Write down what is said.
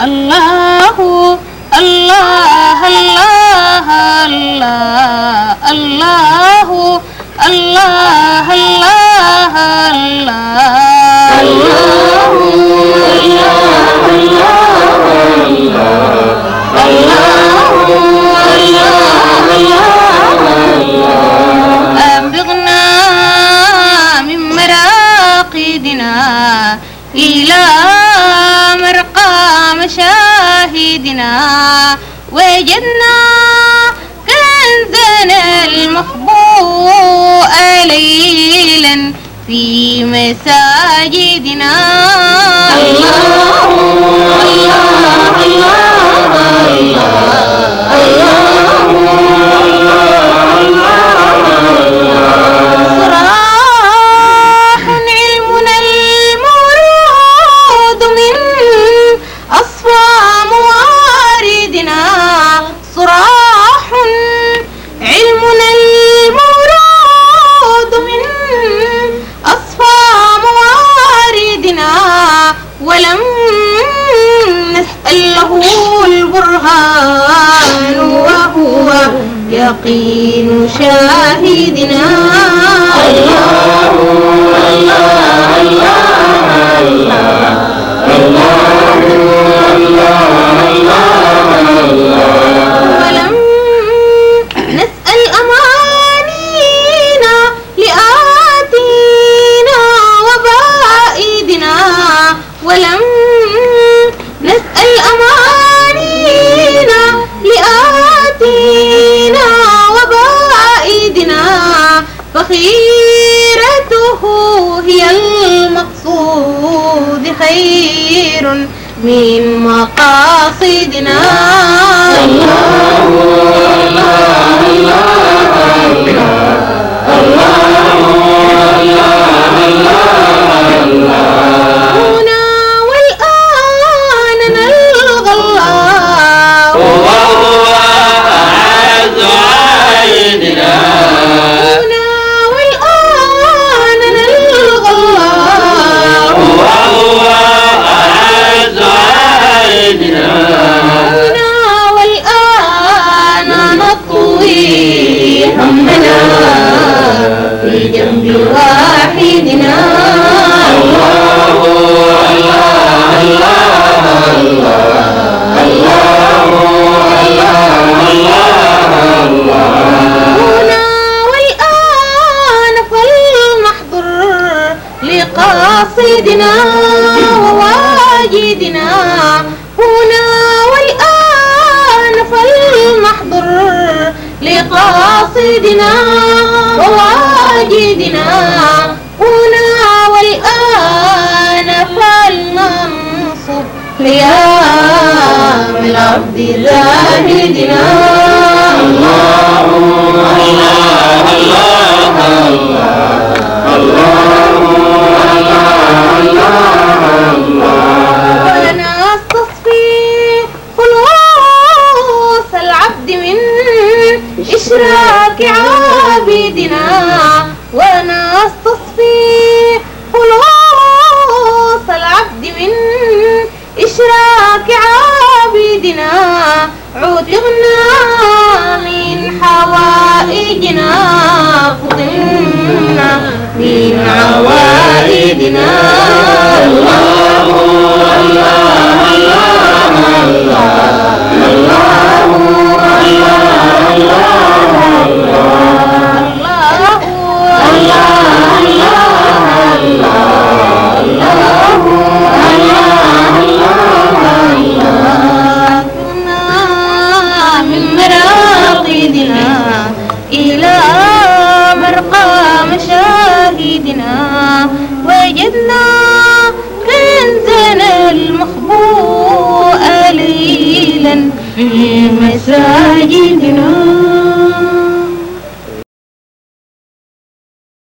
الله الله الله الله الله الله الله الله أبغنا من مراقدنا إلى مرقى مشاهدنا وجدنا كنزنا المخبوء ليلا في مساجدنا. صراح القرآن وهو يقين شاهدنا. الله الله الله. فخيرته هي المقصود خير من مقاصدنا. وحدنا الله الله الله الله الله الله الله هنا والآن فلنحضر لقاصدنا وواجدنا. هنا والآن فلنحضر لقاصدنا ليوم من عبد الله الله الله الله الله الله الله ولنا استصفي خلوص العبد من إشراك عابدنا. إشراك عابدنا عتقنا من حوائجنا فطنا من عوائدنا في مساجدنا.